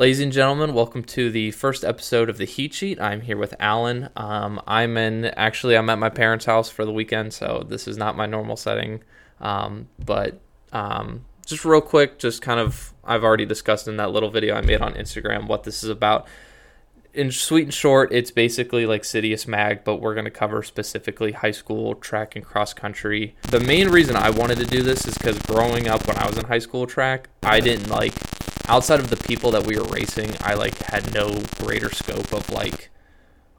Ladies and gentlemen, welcome to the first episode of the Heat Sheet. I'm here with Alan. Um, I'm in, actually, I'm at my parents' house for the weekend, so this is not my normal setting. Um, but um, just real quick, just kind of, I've already discussed in that little video I made on Instagram what this is about. In sweet and short, it's basically like Citius Mag, but we're going to cover specifically high school track and cross country. The main reason I wanted to do this is because growing up when I was in high school track, I didn't like outside of the people that we were racing, I like had no greater scope of like,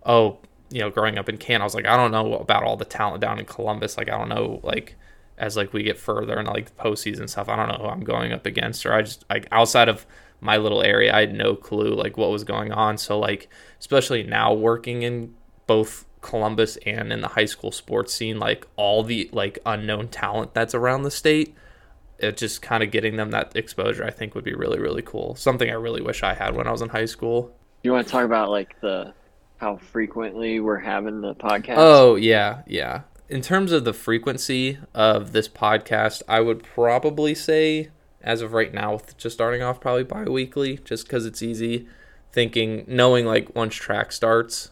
oh, you know, growing up in Can, I was like, I don't know about all the talent down in Columbus. Like, I don't know, like, as like we get further and like the postseason stuff, I don't know who I'm going up against. Or I just like outside of my little area, I had no clue like what was going on. So like, especially now working in both Columbus and in the high school sports scene, like all the like unknown talent that's around the state it just kind of getting them that exposure I think would be really really cool. Something I really wish I had when I was in high school. You want to talk about like the how frequently we're having the podcast? Oh, yeah, yeah. In terms of the frequency of this podcast, I would probably say as of right now with just starting off probably bi-weekly just cuz it's easy thinking knowing like once track starts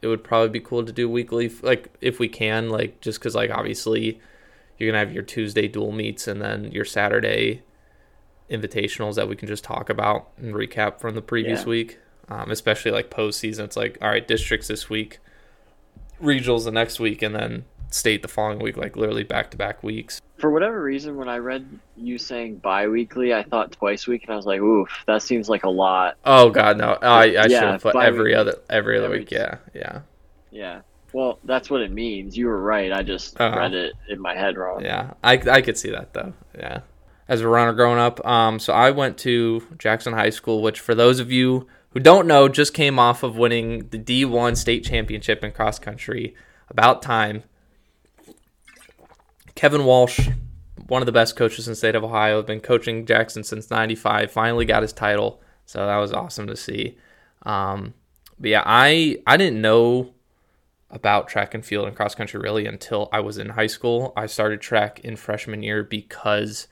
it would probably be cool to do weekly like if we can like just cuz like obviously you're gonna have your Tuesday dual meets and then your Saturday invitationals that we can just talk about and recap from the previous yeah. week. Um, especially like postseason, it's like all right, districts this week, regionals the next week, and then state the following week, like literally back to back weeks. For whatever reason, when I read you saying bi-weekly, I thought twice a week, and I was like, "Oof, that seems like a lot." Oh God, no! I, I yeah, should have put every other every other week. Yeah, yeah, yeah. Well, that's what it means. You were right. I just uh-huh. read it in my head wrong. Yeah, I, I could see that though. Yeah. As a runner growing up, um, so I went to Jackson High School, which for those of you who don't know, just came off of winning the D1 state championship in cross country. About time. Kevin Walsh, one of the best coaches in the state of Ohio, have been coaching Jackson since '95. Finally got his title, so that was awesome to see. Um, but yeah, I I didn't know about track and field and cross country really until I was in high school. I started track in freshman year because,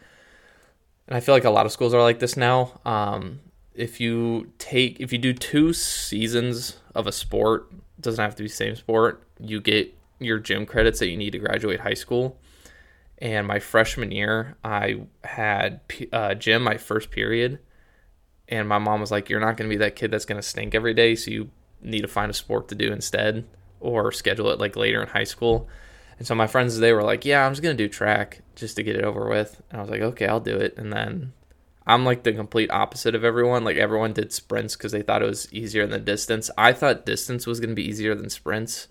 and I feel like a lot of schools are like this now. Um, if you take, if you do two seasons of a sport, doesn't have to be the same sport, you get your gym credits that you need to graduate high school. And my freshman year, I had uh, gym my first period, and my mom was like, "You're not going to be that kid that's going to stink every day, so you need to find a sport to do instead." Or schedule it like later in high school. And so my friends they were like, "Yeah, I'm just gonna do track just to get it over with." And I was like, "Okay, I'll do it." And then I'm like the complete opposite of everyone. Like everyone did sprints because they thought it was easier than distance. I thought distance was gonna be easier than sprints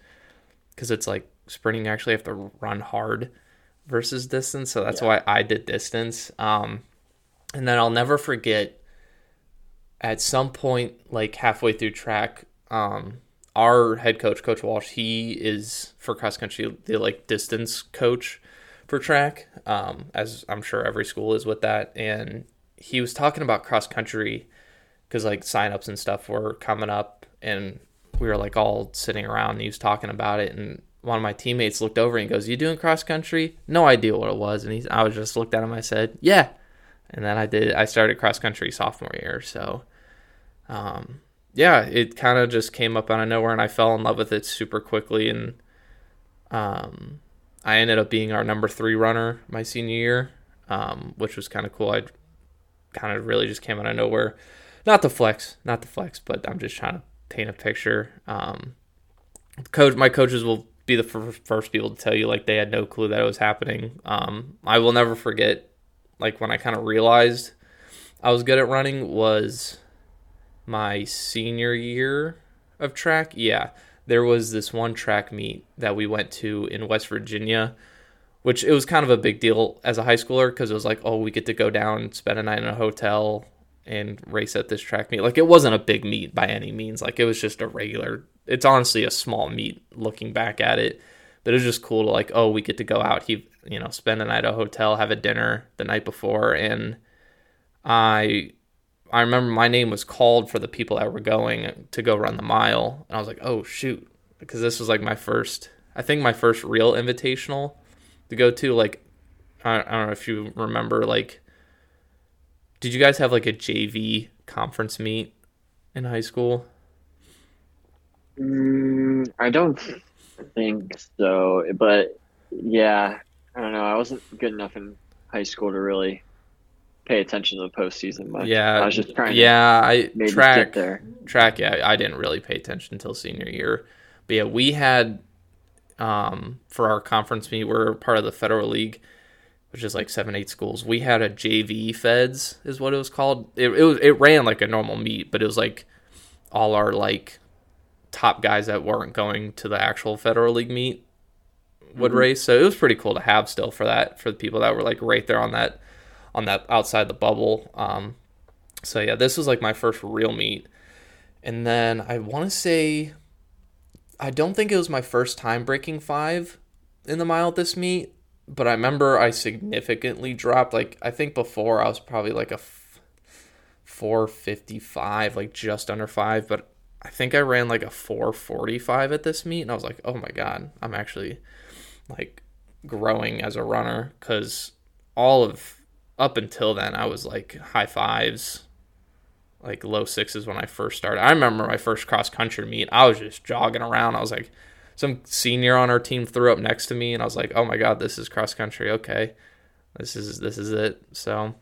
because it's like sprinting you actually have to run hard versus distance. So that's yeah. why I did distance. Um, and then I'll never forget at some point, like halfway through track, um, our head coach, Coach Walsh, he is for cross country the like distance coach for track, um, as I'm sure every school is with that. And he was talking about cross country because like signups and stuff were coming up, and we were like all sitting around. And he was talking about it, and one of my teammates looked over and goes, "You doing cross country?" No idea what it was, and he, I was just looked at him. I said, "Yeah," and then I did. I started cross country sophomore year, so. Um, yeah, it kind of just came up out of nowhere, and I fell in love with it super quickly. And um, I ended up being our number three runner my senior year, um, which was kind of cool. I kind of really just came out of nowhere. Not the flex, not the flex, but I'm just trying to paint a picture. Um, coach, my coaches will be the first people to tell you like they had no clue that it was happening. Um, I will never forget like when I kind of realized I was good at running was my senior year of track, yeah, there was this one track meet that we went to in West Virginia, which it was kind of a big deal as a high schooler because it was like, oh, we get to go down, spend a night in a hotel, and race at this track meet. Like it wasn't a big meet by any means. Like it was just a regular. It's honestly a small meet looking back at it, but it was just cool to like, oh, we get to go out. He, you know, spend a night at a hotel, have a dinner the night before, and I I remember my name was called for the people that were going to go run the mile, and I was like, oh shoot, because this was like my first, I think my first real invitational to go to. Like, I, I don't know if you remember, like, did you guys have like a JV conference meet in high school? Mm, I don't think so, but yeah, I don't know. I wasn't good enough in high school to really pay attention to the postseason much. Yeah, I was just trying yeah, I track there. track. Yeah, I didn't really pay attention until senior year. But yeah, we had um for our conference meet. We're part of the Federal League, which is like seven, eight schools. We had a JV Feds is what it was called. It it was it ran like a normal meet, but it was like all our like top guys that weren't going to the actual Federal League meet would Mhm. race. So it was pretty cool to have still for that for the people that were like right there on that on that outside the bubble. Um, so yeah, this was like my first real meet, and then I want to say I don't think it was my first time breaking five in the mile at this meet, but I remember I significantly dropped. Like I think before I was probably like a f- 455, like just under five, but I think I ran like a 445 at this meet, and I was like, oh my god, I'm actually like growing as a runner because all of up until then I was like high fives, like low sixes when I first started. I remember my first cross country meet. I was just jogging around. I was like, some senior on our team threw up next to me, and I was like, oh my god, this is cross country. Okay, this is this is it. So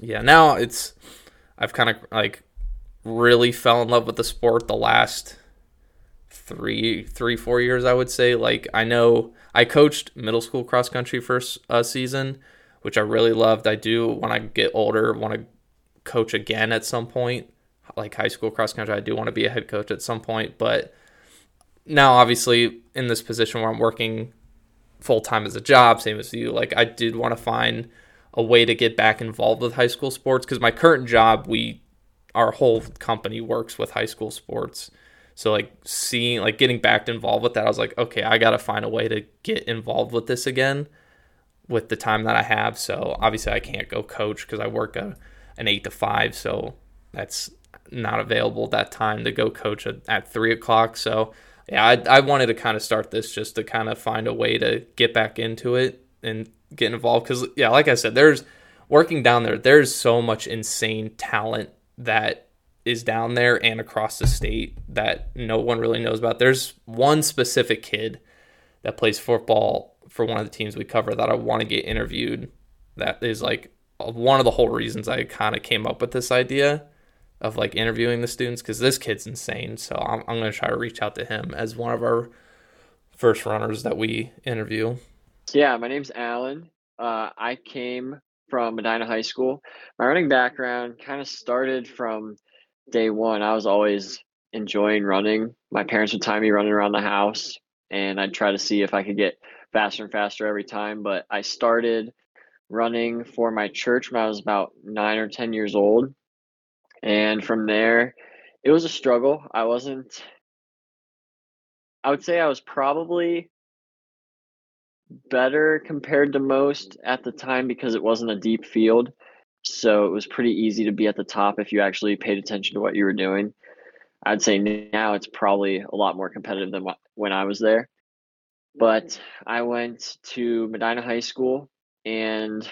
yeah, now it's I've kind of like really fell in love with the sport the last three three four years i would say like i know i coached middle school cross country first uh, season which i really loved. I do when i get older want to coach again at some point like high school cross country i do want to be a head coach at some point but now obviously in this position where i'm working full time as a job same as you like i did want to find a way to get back involved with high school sports because my current job we our whole company works with high school sports. So like seeing like getting back involved with that, I was like, okay, I gotta find a way to get involved with this again with the time that I have. So obviously I can't go coach because I work a, an eight to five, so that's not available that time to go coach at, at three o'clock. So yeah, I, I wanted to kind of start this just to kind of find a way to get back into it and get involved because yeah, like I said, there's working down there. There's so much insane talent that is down there and across the state that no one really knows about. There's one specific kid that plays football for one of the teams we cover that I want to get interviewed. That is like one of the whole reasons I kind of came up with this idea of like interviewing the students because this kid's insane. So I'm, I'm going to try to reach out to him as one of our first runners that we interview. Yeah, my name's Alan. Uh, I came from Medina High School. My running background kind of started from day one. I was always enjoying running. My parents would time me running around the house, and I'd try to see if I could get faster and faster every time. But I started running for my church when I was about nine or 10 years old. And from there, it was a struggle. I wasn't, I would say I was probably better compared to most at the time because it wasn't a deep field. So it was pretty easy to be at the top if you actually paid attention to what you were doing. I'd say now it's probably a lot more competitive than when I was there. But I went to Medina High School and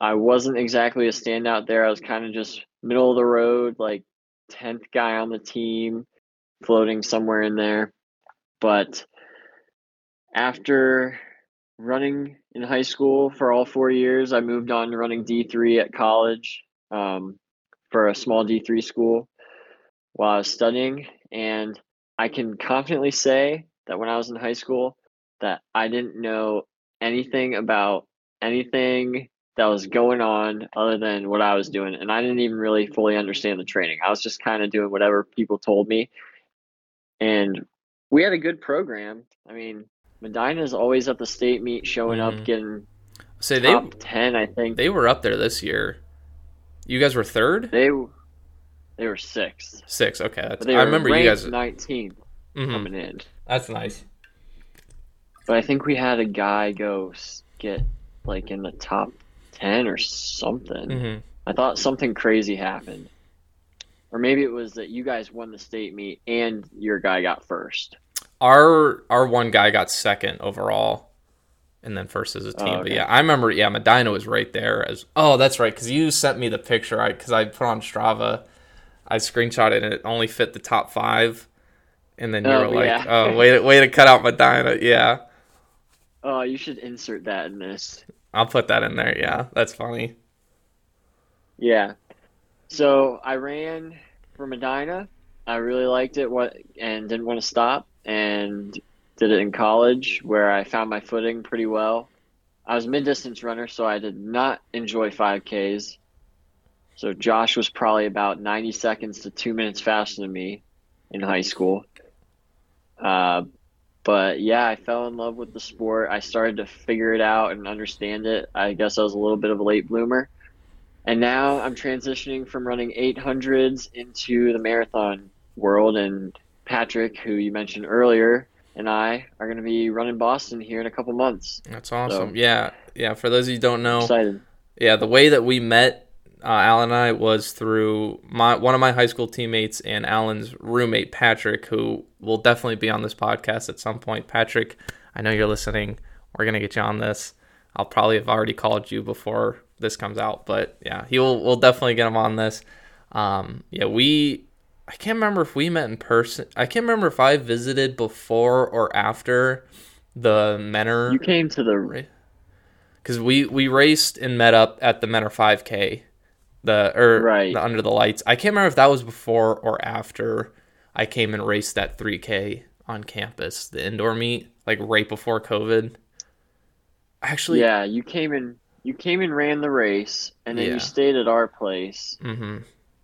I wasn't exactly a standout there. I was kind of just middle of the road, like 10th guy on the team, floating somewhere in there. But after running in high school for all four years. I moved on to running D3 at college um, for a small D3 school while I was studying. And I can confidently say that when I was in high school, that I didn't know anything about anything that was going on other than what I was doing. And I didn't even really fully understand the training. I was just kind of doing whatever people told me. And we had a good program. I mean, Medina's always at the state meet, showing Mhm. up, getting Say they top ten. I think they were up there this year. You guys were third, they they were sixth, six. Okay, that's, they I remember you guys. nineteenth mhm, coming in. That's nice. But I think we had a guy go get like in the top ten or something. hmm I thought something crazy happened, or maybe it was that you guys won the state meet and your guy got first. Our our one guy got second overall, and then first as a team. Oh, But yeah, I remember. Yeah, Medina was right there. As oh, that's right, because you sent me the picture. I because I put on Strava I screenshot it and it only fit the top five, and then you Oh, were like, yeah. "Oh, way to way to cut out Medina." Yeah, Oh, you should insert that in this. I'll put that in there. Yeah, that's funny. Yeah. So I ran for Medina. I really liked it what and didn't want to stop and did it in college where I found my footing pretty well. I was a mid-distance runner, so I did not enjoy 5Ks. So Josh was probably about 90 seconds to 2 minutes faster than me in high school. Uh, but yeah, I fell in love with the sport. I started to figure it out and understand it. I guess I was a little bit of a late bloomer. And now I'm transitioning from running 800s into the marathon world. And Patrick, who you mentioned earlier, and I are going to be running Boston here in a couple months. That's awesome. So- yeah, yeah. For those of you who don't know, Excited. yeah, the way that we met, uh, Alan and I, was through my one of my high school teammates and Alan's roommate Patrick, who will definitely be on this podcast at some point. Patrick, I know you're listening. We're gonna get you on this. I'll probably have already called you before this comes out, but yeah, he will. We'll definitely get him on this. Um, yeah, we. I can't remember if we met in person. I can't remember if I visited before or after the Menor You came to the because we we raced and met up at the Menor 5K, the or Right. the under the lights. I can't remember if that was before or after I came and raced that 3K on campus, the indoor meet, like right before COVID. Actually, yeah. You came in. You came and ran the race, and then Yeah. you stayed at our place, hmm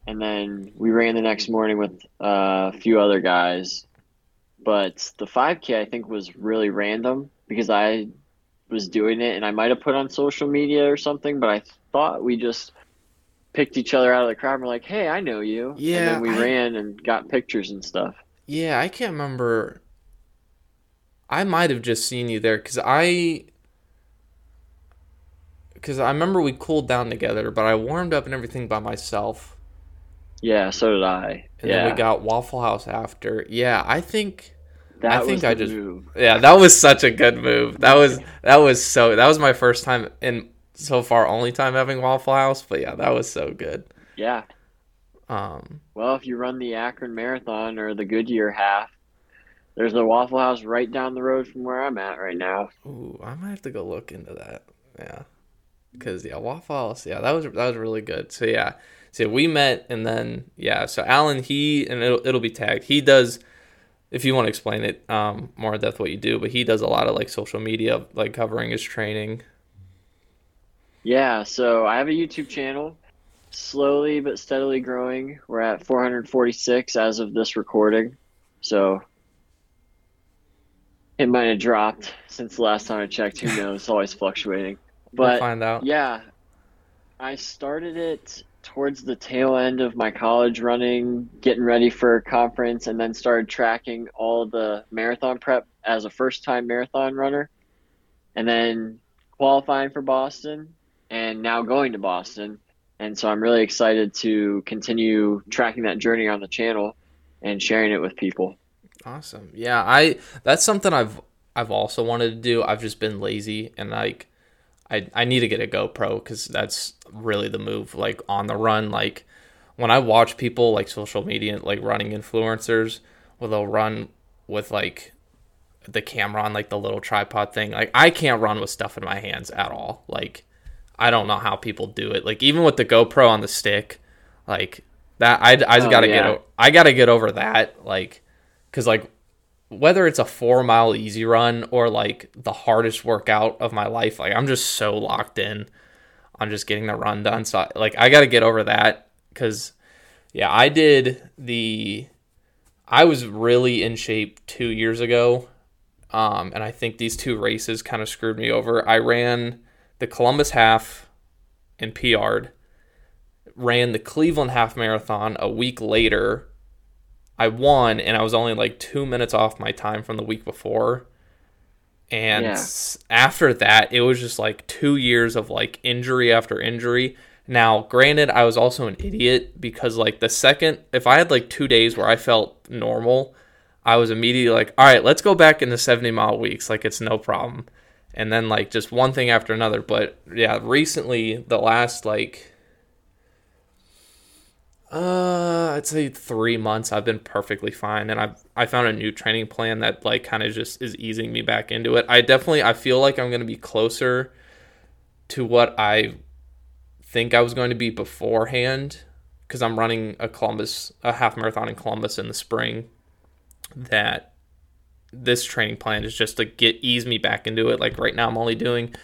and then we ran the next morning with uh, a few other guys. But the 5K I think was really random because I was doing it, and I might have put on social media or something, but I thought we just picked each other out of the crowd and were like, "Hey, I know you." and Yeah, then we I- ran and got pictures and stuff. Yeah, I can't remember. I might have just seen you there because I. Because I remember we cooled down together, but I warmed up and everything by myself. Yeah, so did I. And yeah, then we got Waffle House after. Yeah, I think that I was think I just- move. yeah, that was such a good move. That was that was so that was my first time and so far only time having Waffle House, but yeah, that was so good. Yeah. Um Well, if you run the Akron Marathon or the Goodyear half, there's a Waffle House right down the road from where I'm at right now. ooh, I might have to go look into that. Yeah. Cuz yeah, Waffle House, yeah, that was that was really good. So yeah. So we met and then yeah, so Alan he and it'll it'll be tagged. He does if you want to explain it um more in depth what you do, but he does a lot of like social media like covering his training. Yeah, so I have a YouTube channel, slowly but steadily growing. We're at 446 as of this recording. So it might have dropped since the last time I checked. Who knows? It's always fluctuating. We'll But find out. Yeah, I started it towards the tail end of my college running, getting ready for a conference, and then started tracking all the marathon prep as a first time marathon runner, and then qualifying for Boston, and now going to Boston. And so I'm really excited to continue tracking that journey on the channel and sharing it with people. Awesome. Yeah, I that's something I've I've also wanted to do. I've just been lazy and like I I need to get a GoPro cuz that's really the move like on the run like when I watch people like social media like running influencers where they'll run with like the camera on like the little tripod thing. Like I can't run with stuff in my hands at all. Like I don't know how people do it. Like even with the GoPro on the stick, like that I I Oh, got to get o- I got to get over that like cuz like whether it's a 4 mile easy run or like the hardest workout of my life, like I'm just so locked in on just getting the run done. So I- like I got to get over that cuz yeah, I did the I was really in shape 2 years ago. Um, and I think these two races kind of screwed me over. I ran the Columbus half and PR'd, ran the Cleveland half marathon a week later. I won, and I was only like two minutes off my time from the week before. And Yeah. after that, it was just like two years of like injury after injury. Now, granted, I was also an idiot because like the second, if I had like two days where I felt normal, I was immediately like, all right, let's go back into 70 mile weeks. Like, it's no problem. And then, like, just one thing after another. But yeah, recently, the last, like, Uh, I'd say three months. I've been perfectly fine, and I've I found a new training plan that like kind of just is easing me back into it. I definitely I feel like I'm gonna be closer to what I think I was going to be beforehand because I'm running a Columbus a half marathon in Columbus in the spring. That this training plan is just to get ease me back into it. Like right now, I'm only doing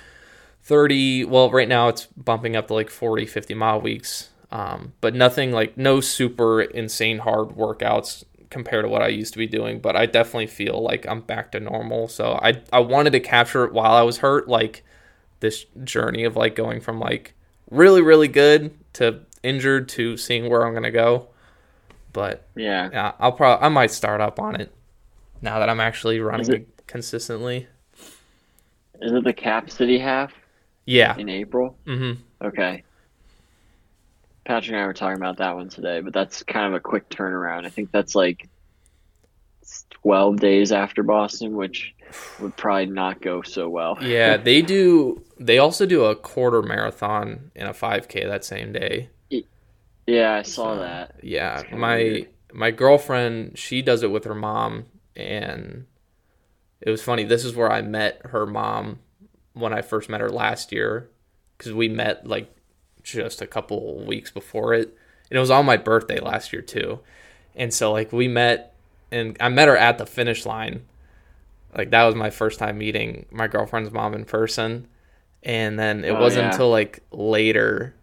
30. Well, right now it's bumping up to like 40, 50 mile weeks um, but nothing like no super insane hard workouts compared to what I used to be doing. But I definitely feel like I'm back to normal. So I I wanted to capture it while I was hurt, like this journey of like going from like really really good to injured to seeing where I'm gonna go. But yeah, yeah, I'll probably I might start up on it now that I'm actually running it, consistently. Is it the Cap City half? Yeah. In April. Mm-hmm. Okay. Patrick and I were talking about that one today, but that's kind of a quick turnaround. I think that's like 12 days after Boston, which would probably not go so well. yeah, they do. They also do a quarter marathon and a 5K that same day. Yeah, I saw so, that. Yeah, my weird. my girlfriend, she does it with her mom, and it was funny. This is where I met her mom when I first met her last year, because we met like just a couple weeks before it. And it was on my birthday last year too. And so like we met and I met her at the finish line. Like that was my first time meeting my girlfriend's mom in person. And then it oh, wasn't yeah. until like later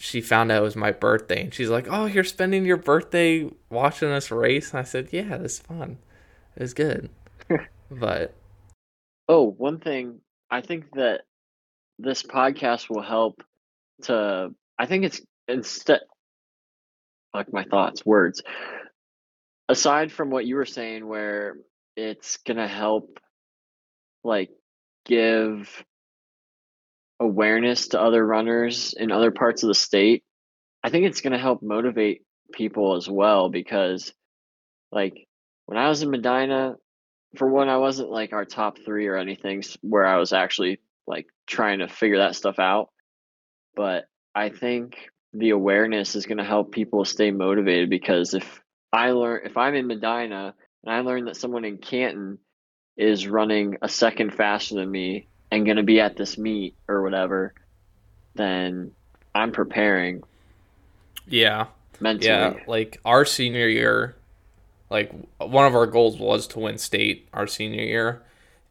she found out it was my birthday and she's like, "Oh, you're spending your birthday watching this race?" And I said, "Yeah, it's fun. It was good." but oh, one thing I think that this podcast will help to I think it's instead like my thoughts, words. Aside from what you were saying where it's gonna help like give awareness to other runners in other parts of the state, I think it's gonna help motivate people as well because like when I was in Medina, for one, I wasn't like our top three or anything where I was actually like trying to figure that stuff out but I think the awareness is going to help people stay motivated because if I learn if I'm in Medina and I learn that someone in Canton is running a second faster than me and going to be at this meet or whatever, then I'm preparing. Yeah. Mentally. Yeah, like our senior year, like one of our goals was to win state our senior year,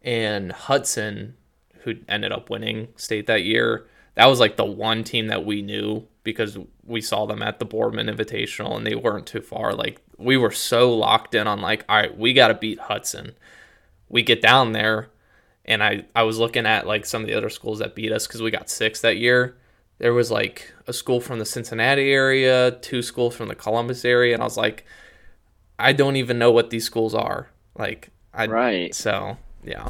and Hudson, who ended up winning state that year, that was like the one team that we knew because we saw them at the Boardman Invitational and they weren't too far. Like we were so locked in on like, all right, we got to beat Hudson. We get down there, and I I was looking at like some of the other schools that beat us because we got six that year. There was like a school from the Cincinnati area, two schools from the Columbus area, and I was like, I don't even know what these schools are. Like, I right. So yeah,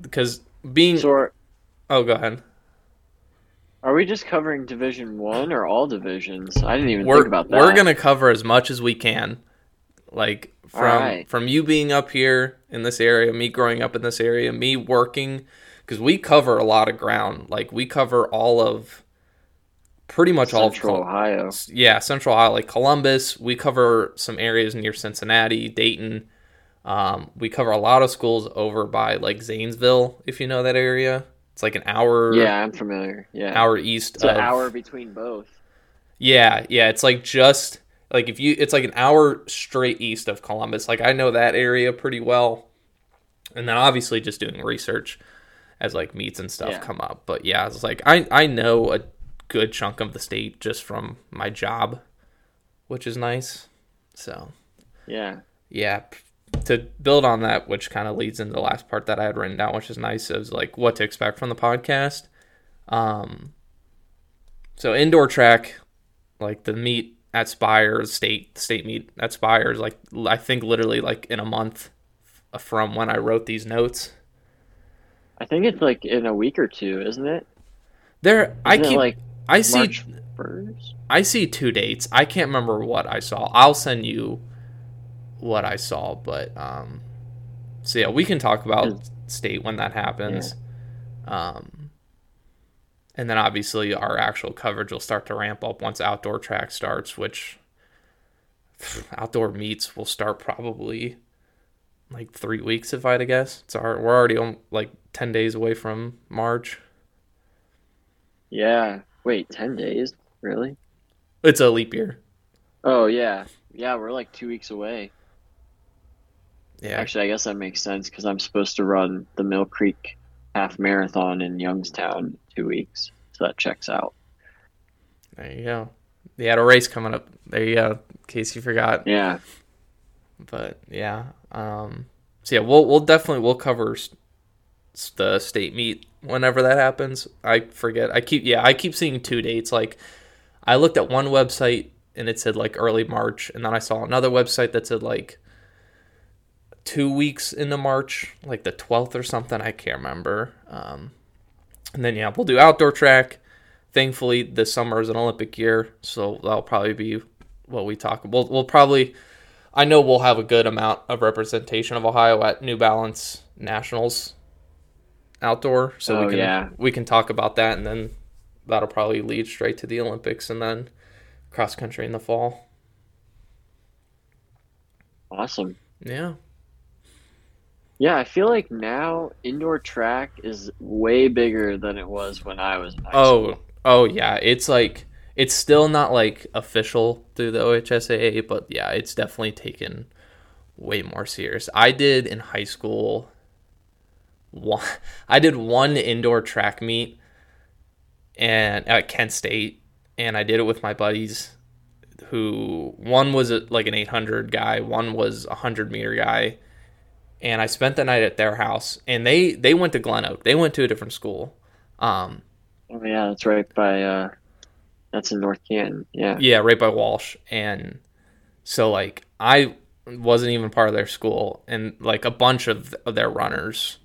because being. So oh, go ahead. Are we just covering Division One or all divisions? I didn't even we're, think about that. We're gonna cover as much as we can, like from right. from you being up here in this area, me growing up in this area, me working, because we cover a lot of ground. Like we cover all of, pretty much Central all of Ohio. Yeah, Central Ohio, like Columbus. We cover some areas near Cincinnati, Dayton. Um, we cover a lot of schools over by like Zanesville, if you know that area. It's like an hour. Yeah, I'm familiar. Yeah, hour east. It's of, an hour between both. Yeah, yeah. It's like just like if you, it's like an hour straight east of Columbus. Like I know that area pretty well, and then obviously just doing research as like meets and stuff yeah. come up. But yeah, it's like I I know a good chunk of the state just from my job, which is nice. So yeah, yeah, to build on that, which kind of leads into the last part that I had written down, which is nice, is like what to expect from the podcast. Um, so indoor track, like the meet at Spires, state state meet at Spires, like I think literally like in a month from when I wrote these notes. I think it's like in a week or two, isn't it? There, isn't I keep like I see. March 1st? I see two dates. I can't remember what I saw. I'll send you what I saw, but um, so yeah, we can talk about state when that happens. Yeah. Um, and then obviously our actual coverage will start to ramp up once outdoor track starts, which outdoor meets will start probably like three weeks if I had to guess. It's our, we're already on like ten days away from March. Yeah. Wait, 10 days? Really? It's a leap year. Oh, yeah. Yeah, we're like two weeks away. Yeah. Actually, I guess that makes sense because I'm supposed to run the Mill Creek half marathon in Youngstown in two weeks. So that checks out. There you go. They had a race coming up. There you go. In case you forgot. Yeah. But yeah. Um. So yeah, we'll we'll definitely we'll cover the state meet whenever that happens. I forget. I keep yeah. I keep seeing two dates. Like I looked at one website and it said like early March, and then I saw another website that said like two weeks into March, like the twelfth or something. I can't remember. Um. And then yeah, we'll do outdoor track. Thankfully, this summer is an Olympic year, so that'll probably be what we talk. We'll we'll probably. I know we'll have a good amount of representation of Ohio at New Balance Nationals outdoor, so Oh, we can yeah. we can talk about that, and then that'll probably lead straight to the Olympics, and then cross country in the fall. Awesome. Yeah, Yeah, I feel like now indoor track is way bigger than it was when I was Oh, school. oh yeah. It's like it's still not like official through the OHSAA, but yeah, it's definitely taken way more serious. I did in high school. One, I did one indoor track meet, and at Kent State, and I did it with my buddies. Who one was a, like an 800 guy, one was a 100 meter guy, and I spent the night at their house. And they they went to Glen Oak. They went to a different school. Um, Oh yeah, that's right by uh that's in North Canton. Yeah. Yeah, right by Walsh. And so like I wasn't even part of their school and like a bunch of, of their runners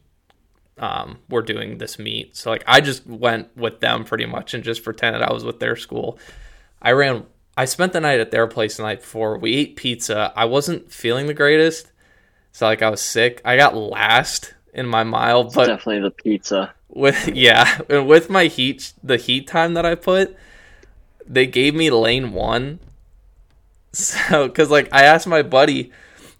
um were doing this meet. So like I just went with them pretty much and just pretended I was with their school. I ran I spent the night at their place the night before. We ate pizza. I wasn't feeling the greatest. So like I was sick. I got last in my mile, It's but definitely the pizza. with yeah and with my heat the heat time that i put they gave me lane one so because like i asked my buddy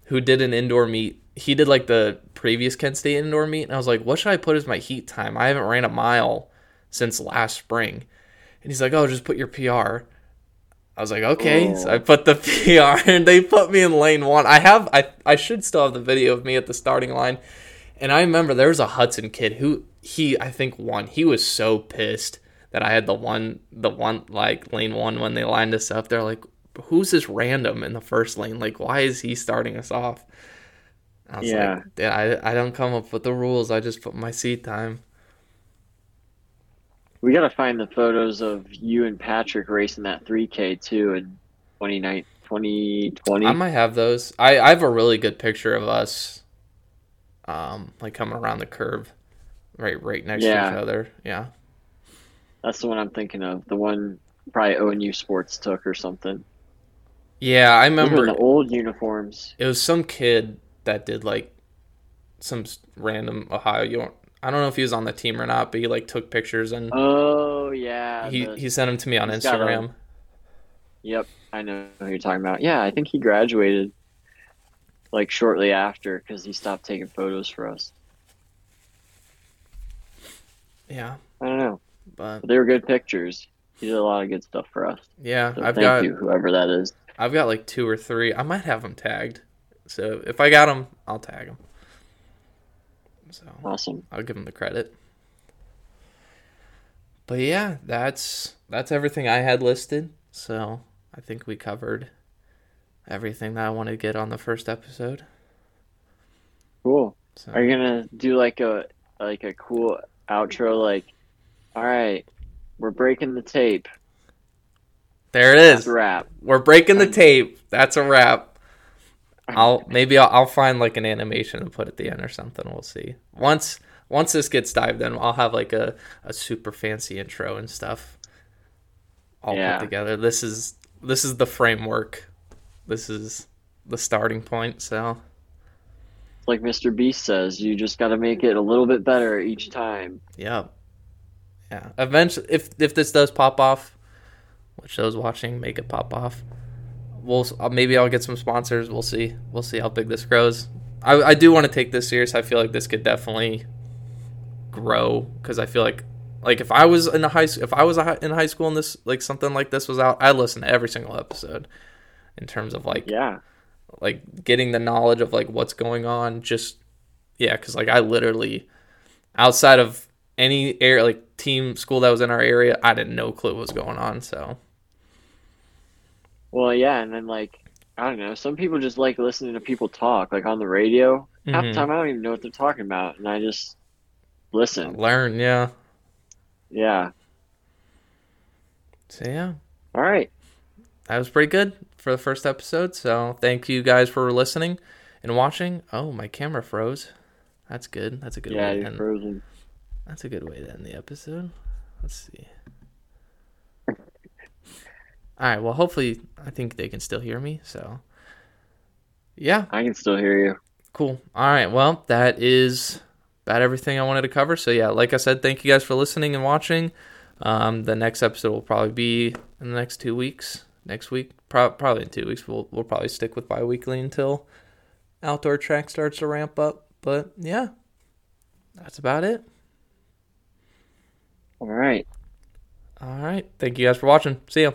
who did an indoor meet he did like the previous kent state indoor meet and i was like what should i put as my heat time i haven't ran a mile since last spring and he's like oh just put your pr I was like, okay. So I Oh. put the PR and they put me in lane one. I have I I should still have the video of me at the starting line. And I remember there was a Hudson kid who he I think won. He was so pissed that I had the one the one like lane one when they lined us up. They're like, who's this random in the first lane? Like, why is he starting us off? I was Yeah. like, yeah, I I don't come up with the rules. I just put my seed time. We gotta find the photos of you and Patrick racing that 3K too in 29 2020. I might have those. I, I have a really good picture of us, um, like coming around the curve, right right next to each other. Yeah, That's the one I'm thinking of. The one probably ONU Sports took or something. yeah. I remember the old uniforms. it was some kid that did like some random Ohio. You don't, I don't know if he was on the team or not, but he like took pictures and Oh yeah. he the- he sent them to me on he's a- Instagram. Yep, I know who you're talking about. Yeah, I think he graduated like shortly after because he stopped taking photos for us. Yeah, I don't know, but but they were good pictures. He did a lot of good stuff for us. yeah, So I've thank got you, whoever that is. I've got like two or three. I might have them tagged. So if I got them, I'll tag them. So Awesome. I'll give him the credit. But yeah, that's that's everything I had listed. So I think we covered everything that I wanted to get on the first episode. Cool. So Are you gonna do like a like a cool outro? Like, all right, we're breaking the tape. there it is. That's a wrap. We're breaking the tape. That's a wrap. I'll maybe I'll, I'll find like an animation and put at the end or something. We'll see. Once once this gets dived in, I'll have like a, a super fancy intro and stuff all Yeah. put together. This is this is the framework. This is the starting point. So Like Mr. Beast says, you just got to make it a little bit better each time. yeah, yeah. Eventually, if if this does pop off, which those watching make it pop off, we'll uh, maybe I'll get some sponsors. We'll see. We'll see how big this grows. I, I do want to take this serious. I feel like this could definitely grow because I feel like like if I was in a high if I was in high school and this like something like this was out, I'd listen to every single episode in terms of like yeah like getting the knowledge of like what's going on just yeah because like i literally outside of any air like team school that was in our area i didn't know clue what was going on so well yeah and then like i don't know some people just like listening to people talk like on the radio mm-hmm. half the mm-hmm. time i don't even know what they're talking about and i just listen learn yeah yeah so yeah all right that was pretty good for the first episode. So thank you guys for listening and watching. Oh, my camera froze. That's good. That's a good yeah, way to end. frozen. That's a good way to end the episode. Let's see. All right. Well, hopefully, I think they can still hear me. So, yeah. I can still hear you. Cool. All right. Well, that is about everything I wanted to cover. So, yeah, like I said, thank you guys for listening and watching. Um, the next episode will probably be in the next two weeks next week. Pro- probably in two weeks. We'll we'll probably stick with biweekly until outdoor track starts to ramp up. But yeah, that's about it. All right. All right. Thank you guys for watching. See ya.